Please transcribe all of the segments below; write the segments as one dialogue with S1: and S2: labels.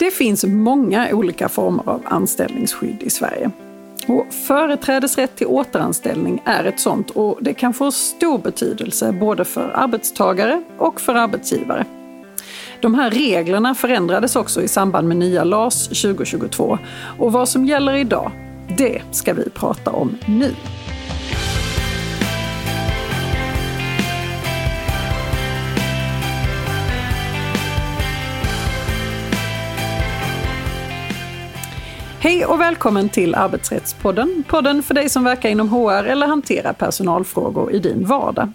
S1: Det finns många olika former av anställningsskydd i Sverige. Och företrädesrätt till återanställning är ett sånt och det kan få stor betydelse både för arbetstagare och för arbetsgivare. De här reglerna förändrades också i samband med nya LAS 2022 och vad som gäller idag, det ska vi prata om nu. Hej och välkommen till Arbetsrättspodden. Podden för dig som verkar inom HR eller hanterar personalfrågor i din vardag.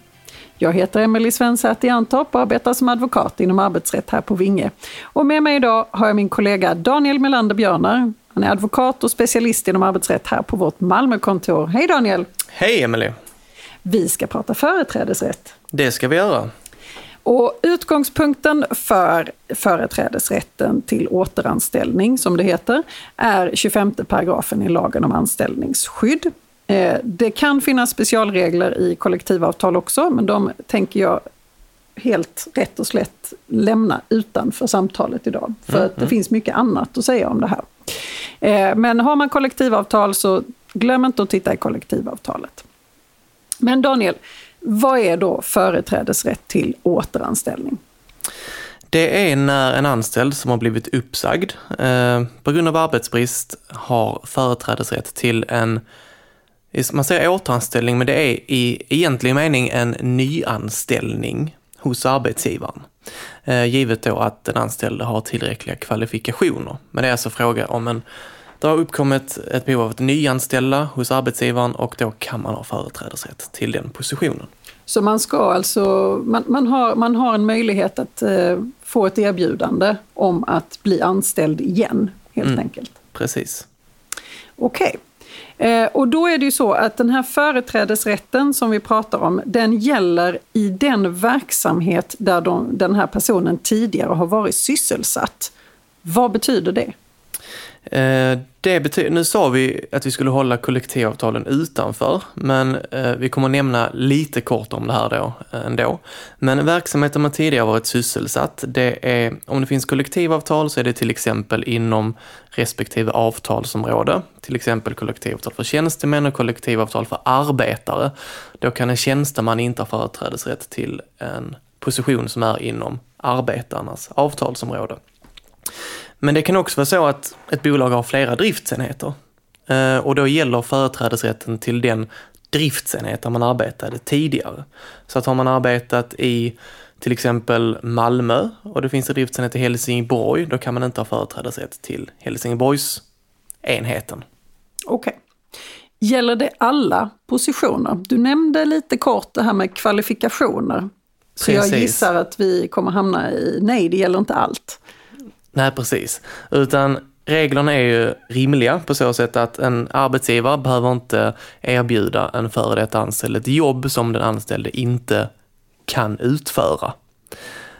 S1: Jag heter Emelie Svensäter Jantorp och arbetar som advokat inom arbetsrätt här på Vinge. Och med mig idag har jag min kollega Daniel Melander Björnar. Han är advokat och specialist inom arbetsrätt här på vårt Malmökontor. Hej Daniel!
S2: Hej Emelie!
S1: Vi ska prata företrädesrätt.
S2: Det ska vi göra.
S1: Och utgångspunkten för företrädesrätten till återanställning, som det heter, är 25 paragrafen i lagen om anställningsskydd. Eh, det kan finnas specialregler i kollektivavtal också, men de tänker jag helt rätt och slätt lämna utanför samtalet idag. För mm, att det mm. finns mycket annat att säga om det här. Eh, men har man kollektivavtal så glöm inte att titta i kollektivavtalet. Men Daniel, vad är då företrädesrätt till återanställning?
S2: Det är när en anställd som har blivit uppsagd eh, på grund av arbetsbrist har företrädesrätt till en, man säger återanställning, men det är i egentlig mening en nyanställning hos arbetsgivaren. Eh, givet då att den anställde har tillräckliga kvalifikationer. Men det är alltså fråga om en det har uppkommit ett behov av att nyanställa hos arbetsgivaren och då kan man ha företrädesrätt till den positionen.
S1: Så man ska alltså, man, man, har, man har en möjlighet att eh, få ett erbjudande om att bli anställd igen, helt mm, enkelt?
S2: Precis.
S1: Okej. Okay. Eh, och då är det ju så att den här företrädesrätten som vi pratar om, den gäller i den verksamhet där de, den här personen tidigare har varit sysselsatt. Vad betyder det?
S2: Eh, det betyder, nu sa vi att vi skulle hålla kollektivavtalen utanför, men eh, vi kommer att nämna lite kort om det här då eh, ändå. Men verksamheten man tidigare varit sysselsatt, det är, om det finns kollektivavtal så är det till exempel inom respektive avtalsområde, till exempel kollektivavtal för tjänstemän och kollektivavtal för arbetare. Då kan en tjänsteman inte ha företrädesrätt till en position som är inom arbetarnas avtalsområde. Men det kan också vara så att ett bolag har flera driftsenheter eh, och då gäller företrädesrätten till den driftsenhet där man arbetade tidigare. Så att har man arbetat i till exempel Malmö och det finns en driftsenhet i Helsingborg, då kan man inte ha företrädesrätt till Helsingborgs enheten.
S1: Okej. Okay. Gäller det alla positioner? Du nämnde lite kort det här med kvalifikationer. Så Precis. jag gissar att vi kommer hamna i, nej det gäller inte allt.
S2: Nej, precis. Utan reglerna är ju rimliga på så sätt att en arbetsgivare behöver inte erbjuda en före detta anställd ett jobb som den anställde inte kan utföra.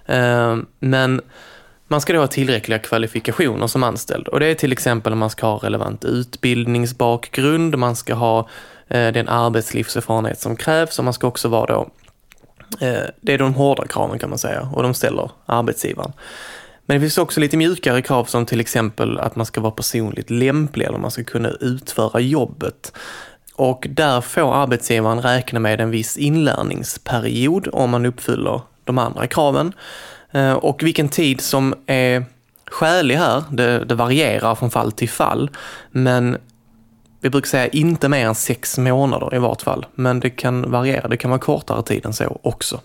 S2: Ehm, men man ska då ha tillräckliga kvalifikationer som anställd och det är till exempel om man ska ha relevant utbildningsbakgrund, man ska ha eh, den arbetslivserfarenhet som krävs och man ska också vara då, eh, det är de hårda kraven kan man säga och de ställer arbetsgivaren. Men det finns också lite mjukare krav som till exempel att man ska vara personligt lämplig eller man ska kunna utföra jobbet. Och där får arbetsgivaren räkna med en viss inlärningsperiod om man uppfyller de andra kraven. Eh, och vilken tid som är skälig här, det, det varierar från fall till fall. Men vi brukar säga inte mer än sex månader i vart fall. Men det kan variera, det kan vara kortare tid än så också.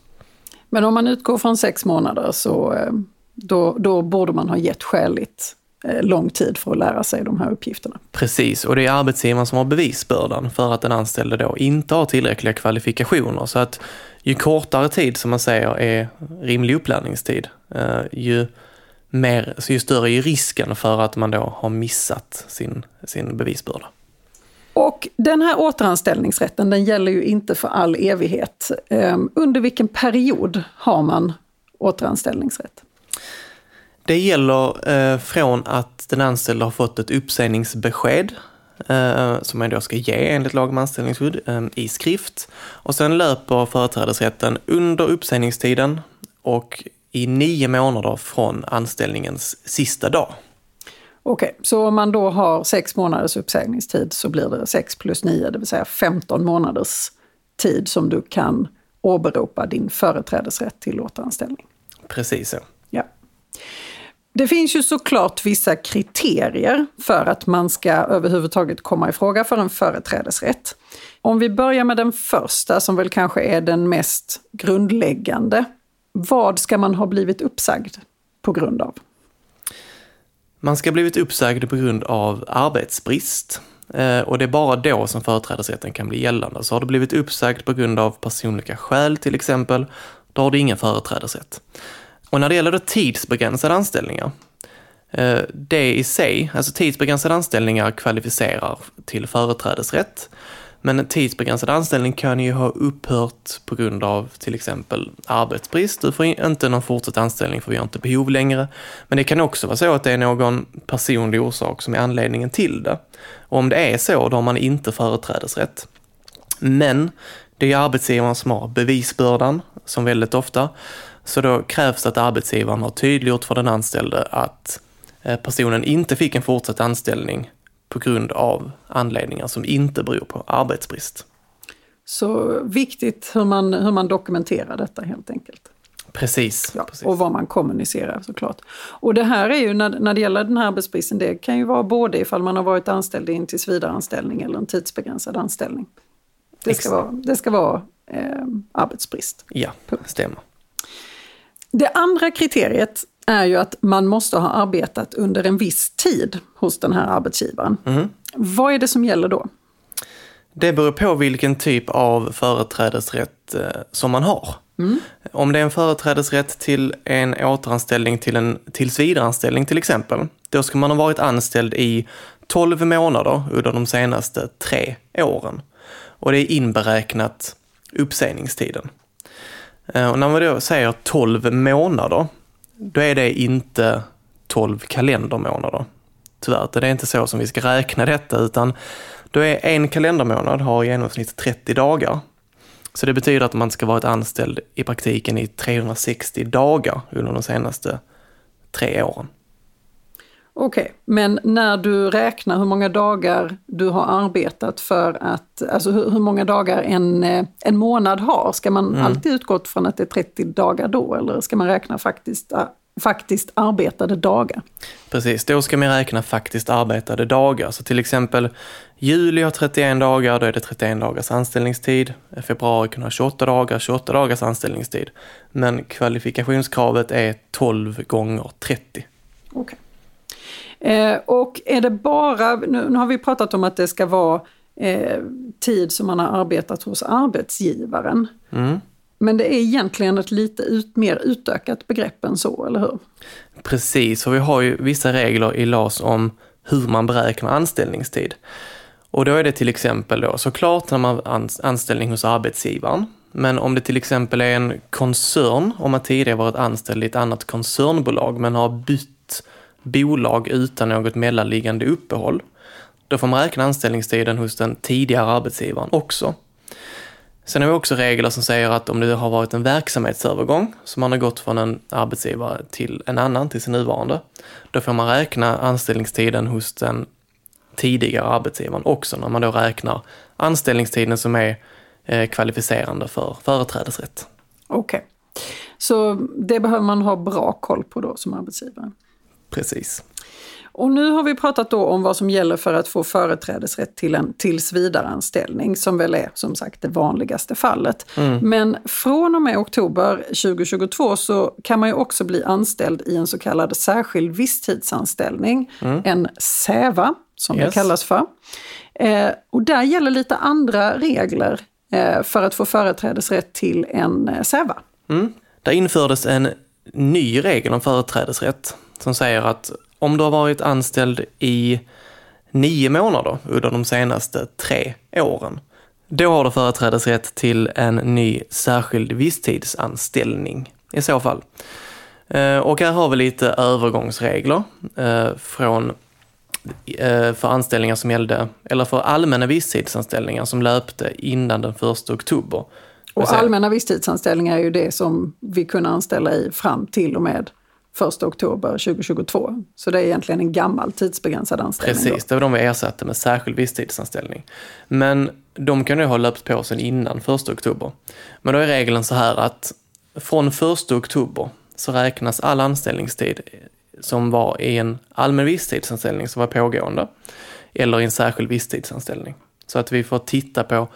S1: Men om man utgår från sex månader så eh, då, då borde man ha gett skäligt eh, lång tid för att lära sig de här uppgifterna.
S2: Precis, och det är arbetsgivaren som har bevisbördan för att den anställde då inte har tillräckliga kvalifikationer. Så att ju kortare tid som man säger är rimlig upplärningstid, eh, ju, mer, ju större är risken för att man då har missat sin, sin bevisbörda.
S1: Och den här återanställningsrätten den gäller ju inte för all evighet. Ehm, under vilken period har man återanställningsrätt?
S2: Det gäller eh, från att den anställde har fått ett uppsägningsbesked eh, som man då ska ge enligt lag om anställningsskydd eh, i skrift. Och sen löper företrädesrätten under uppsägningstiden och i nio månader från anställningens sista dag.
S1: Okej, så om man då har sex månaders uppsägningstid så blir det 6 plus 9, det vill säga 15 månaders tid som du kan åberopa din företrädesrätt till återanställning.
S2: Precis så.
S1: Ja. Det finns ju såklart vissa kriterier för att man ska överhuvudtaget komma i fråga för en företrädesrätt. Om vi börjar med den första, som väl kanske är den mest grundläggande. Vad ska man ha blivit uppsagd på grund av?
S2: Man ska ha blivit uppsagd på grund av arbetsbrist. Eh, och det är bara då som företrädesrätten kan bli gällande. Så har du blivit uppsagd på grund av personliga skäl till exempel, då har du ingen företrädesrätt. Och när det gäller då tidsbegränsade anställningar, eh, det i sig, alltså tidsbegränsade anställningar kvalificerar till företrädesrätt. Men en tidsbegränsad anställning kan ju ha upphört på grund av till exempel arbetsbrist. Du får inte någon fortsatt anställning för vi har inte behov längre. Men det kan också vara så att det är någon personlig orsak som är anledningen till det. Och om det är så, då har man inte företrädesrätt. Men det är arbetsgivaren som har bevisbördan, som väldigt ofta. Så då krävs det att arbetsgivaren har tydliggjort för den anställde att eh, personen inte fick en fortsatt anställning på grund av anledningar som inte beror på arbetsbrist.
S1: Så viktigt hur man, hur man dokumenterar detta helt enkelt.
S2: Precis,
S1: ja,
S2: precis.
S1: Och vad man kommunicerar såklart. Och det här är ju när, när det gäller den här arbetsbristen, det kan ju vara både ifall man har varit anställd i en tillsvidareanställning eller en tidsbegränsad anställning. Det ska vara, det ska vara eh, arbetsbrist.
S2: Ja, stämmer.
S1: Det andra kriteriet är ju att man måste ha arbetat under en viss tid hos den här arbetsgivaren. Mm. Vad är det som gäller då?
S2: Det beror på vilken typ av företrädesrätt eh, som man har. Mm. Om det är en företrädesrätt till en återanställning till en tillsvidareanställning till exempel, då ska man ha varit anställd i 12 månader under de senaste tre åren. Och det är inberäknat uppsägningstiden. Eh, och när man då säger 12 månader, då är det inte 12 kalendermånader. Tyvärr, det är inte så som vi ska räkna detta, utan då är en kalendermånad har i genomsnitt 30 dagar. Så det betyder att man ska varit anställd i praktiken i 360 dagar under de senaste tre åren.
S1: Okej, okay, men när du räknar hur många dagar du har arbetat för att, alltså hur, hur många dagar en, eh, en månad har, ska man mm. alltid utgå från att det är 30 dagar då eller ska man räkna faktiskt, faktiskt arbetade dagar?
S2: Precis, då ska man räkna faktiskt arbetade dagar. Så till exempel juli har 31 dagar, då är det 31 dagars anställningstid. Februari kan ha 28 dagar, 28 dagars anställningstid. Men kvalifikationskravet är 12 gånger 30.
S1: Okej. Okay. Eh, och är det bara, nu, nu, har vi pratat om att det ska vara eh, tid som man har arbetat hos arbetsgivaren. Mm. Men det är egentligen ett lite ut, mer utökat begrepp än så, eller hur?
S2: Precis, för vi har ju vissa regler i LAS om hur man beräknar anställningstid. Och då är det till exempel då såklart när man har anställning hos arbetsgivaren. Men om det till exempel är en koncern, om man tidigare varit anställd i ett annat koncernbolag men har bytt bolag utan något mellanliggande uppehåll. Då får man räkna anställningstiden hos den tidigare arbetsgivaren också. Sen har vi också regler som säger att om det har varit en verksamhetsövergång, som man har gått från en arbetsgivare till en annan, till sin nuvarande, då får man räkna anställningstiden hos den tidigare arbetsgivaren också, när man då räknar anställningstiden som är eh, kvalificerande för företrädesrätt.
S1: Okej, okay. så det behöver man ha bra koll på då som arbetsgivare?
S2: Precis.
S1: Och nu har vi pratat då om vad som gäller för att få företrädesrätt till en tillsvidareanställning som väl är som sagt det vanligaste fallet. Mm. Men från och med oktober 2022 så kan man ju också bli anställd i en så kallad särskild visstidsanställning, mm. en SÄVA som yes. det kallas för. Eh, och där gäller lite andra regler eh, för att få företrädesrätt till en SÄVA.
S2: Mm. Där infördes en ny regel om företrädesrätt som säger att om du har varit anställd i nio månader under de senaste tre åren, då har du företrädesrätt till en ny särskild visstidsanställning i så fall. Eh, och här har vi lite övergångsregler eh, från, eh, för anställningar som gällde, eller för allmänna visstidsanställningar som löpte innan den 1 oktober.
S1: Och allmänna visstidsanställningar är ju det som vi kunde anställa i fram till och med 1 oktober 2022. Så det är egentligen en gammal tidsbegränsad anställning.
S2: Precis, det var de vi ersatte med särskild visstidsanställning. Men de kan ju ha löpt på sedan innan 1 oktober. Men då är regeln så här att från 1 oktober så räknas all anställningstid som var i en allmän visstidsanställning som var pågående eller i en särskild visstidsanställning. Så att vi får titta på,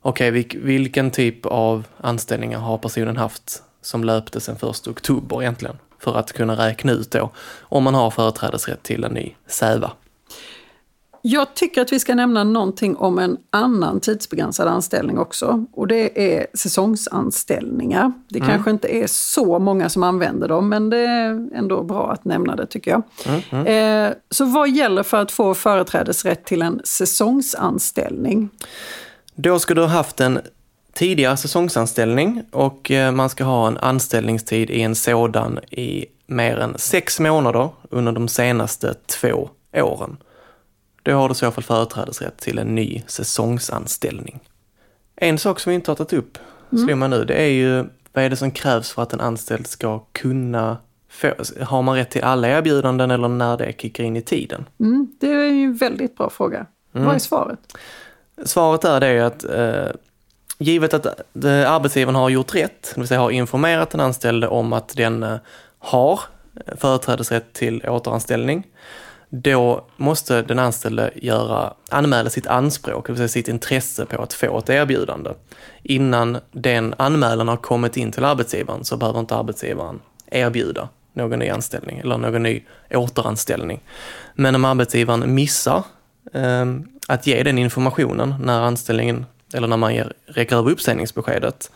S2: okej, okay, vilken typ av anställningar har personen haft som löpte sedan 1 oktober egentligen? För att kunna räkna ut då om man har företrädesrätt till en ny SÄVA.
S1: Jag tycker att vi ska nämna någonting om en annan tidsbegränsad anställning också. Och det är säsongsanställningar. Det mm. kanske inte är så många som använder dem, men det är ändå bra att nämna det tycker jag. Mm, mm. Eh, så vad gäller för att få företrädesrätt till en säsongsanställning?
S2: Då ska du ha haft en tidigare säsongsanställning och eh, man ska ha en anställningstid i en sådan i mer än sex månader under de senaste två åren. Då har du i så fall företrädesrätt till en ny säsongsanställning. En sak som vi inte har tagit upp, mm. slår man nu, det är ju vad är det som krävs för att en anställd ska kunna få, har man rätt till alla erbjudanden eller när det kickar in i tiden?
S1: Mm, det är ju en väldigt bra fråga. Mm. Vad är svaret?
S2: Svaret är det att eh, givet att eh, arbetsgivaren har gjort rätt, det vill säga har informerat den anställde om att den eh, har eh, företrädesrätt till återanställning, då måste den anställde göra, anmäla sitt anspråk, det vill säga sitt intresse på att få ett erbjudande. Innan den anmälan har kommit in till arbetsgivaren så behöver inte arbetsgivaren erbjuda någon ny anställning eller någon ny återanställning. Men om arbetsgivaren missar eh, att ge den informationen när anställningen eller när man ger, räcker över uppsägningsbeskedet,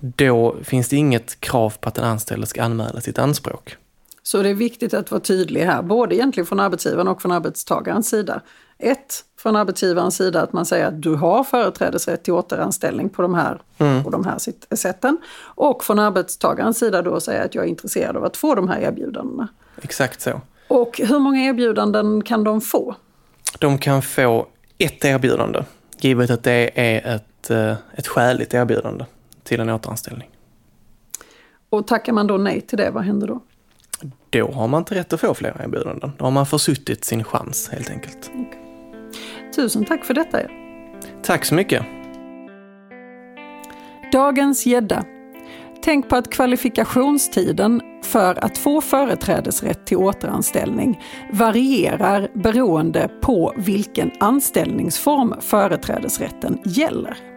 S2: då finns det inget krav på att den anställde ska anmäla sitt anspråk.
S1: Så det är viktigt att vara tydlig här, både egentligen från arbetsgivaren och från arbetstagarens sida. Ett, från arbetsgivarens sida att man säger att du har företrädesrätt till återanställning på de här, mm. på de här sätten. Och från arbetstagarens sida då säga att jag är intresserad av att få de här erbjudandena.
S2: Exakt så.
S1: Och hur många erbjudanden kan de få?
S2: De kan få ett erbjudande, givet att det är ett, eh, ett skäligt erbjudande till en återanställning.
S1: Och tackar man då nej till det, vad händer då?
S2: då har man inte rätt att få fler erbjudanden. Då har man försuttit sin chans helt enkelt. Okay.
S1: Tusen tack för detta.
S2: Tack så mycket.
S1: Dagens gädda. Tänk på att kvalifikationstiden för att få företrädesrätt till återanställning varierar beroende på vilken anställningsform företrädesrätten gäller.